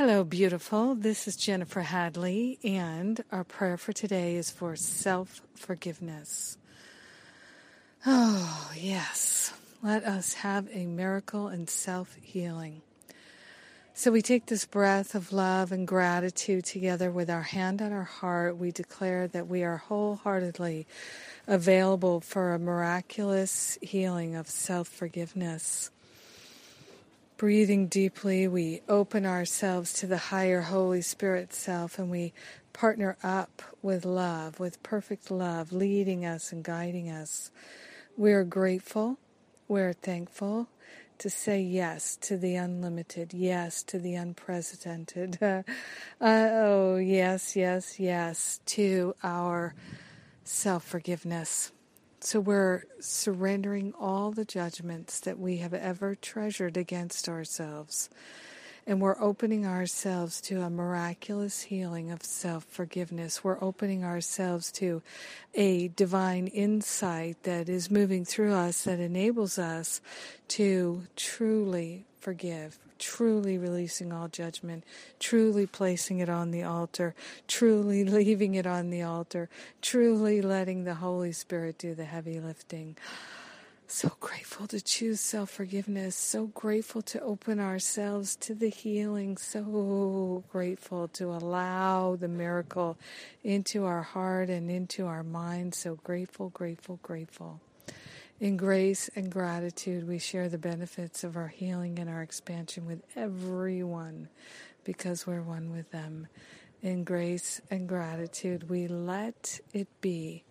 Hello, beautiful. This is Jennifer Hadley, and our prayer for today is for self forgiveness. Oh, yes. Let us have a miracle in self healing. So we take this breath of love and gratitude together with our hand on our heart. We declare that we are wholeheartedly available for a miraculous healing of self forgiveness. Breathing deeply, we open ourselves to the higher Holy Spirit self and we partner up with love, with perfect love, leading us and guiding us. We are grateful, we're thankful to say yes to the unlimited, yes to the unprecedented. Uh, oh, yes, yes, yes to our self forgiveness. So we're surrendering all the judgments that we have ever treasured against ourselves. And we're opening ourselves to a miraculous healing of self forgiveness. We're opening ourselves to a divine insight that is moving through us that enables us to truly forgive, truly releasing all judgment, truly placing it on the altar, truly leaving it on the altar, truly letting the Holy Spirit do the heavy lifting. So grateful to choose self forgiveness. So grateful to open ourselves to the healing. So grateful to allow the miracle into our heart and into our mind. So grateful, grateful, grateful. In grace and gratitude, we share the benefits of our healing and our expansion with everyone because we're one with them. In grace and gratitude, we let it be.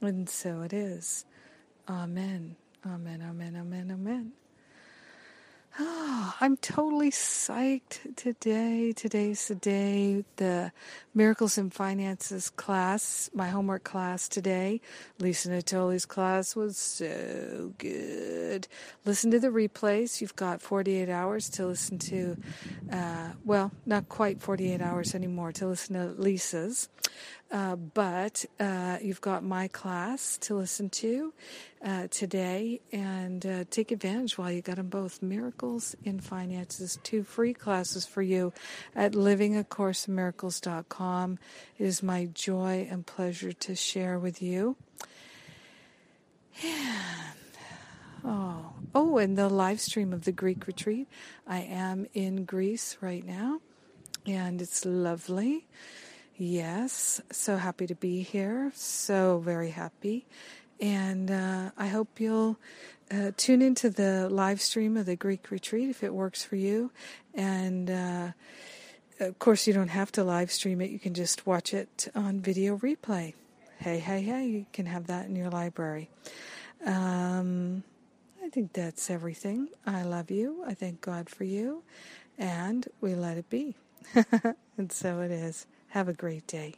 And so it is. Amen. Amen, amen, amen. I'm totally psyched today. Today's the day, the Miracles in Finances class, my homework class today. Lisa Natoli's class was so good. Listen to the replays. You've got 48 hours to listen to, uh, well, not quite 48 hours anymore to listen to Lisa's. Uh, but uh, you've got my class to listen to uh, today and uh, take advantage while you got them both. Miracles in Finances, two free classes for you at livingacourseofmiracles.com. It is my joy and pleasure to share with you. And, oh, oh, and the live stream of the Greek retreat. I am in Greece right now, and it's lovely. Yes, so happy to be here. So very happy. And uh, I hope you'll uh, tune into the live stream of the Greek retreat if it works for you. And uh, of course, you don't have to live stream it, you can just watch it on video replay. Hey, hey, hey, you can have that in your library. Um, I think that's everything. I love you. I thank God for you. And we let it be. and so it is. Have a great day.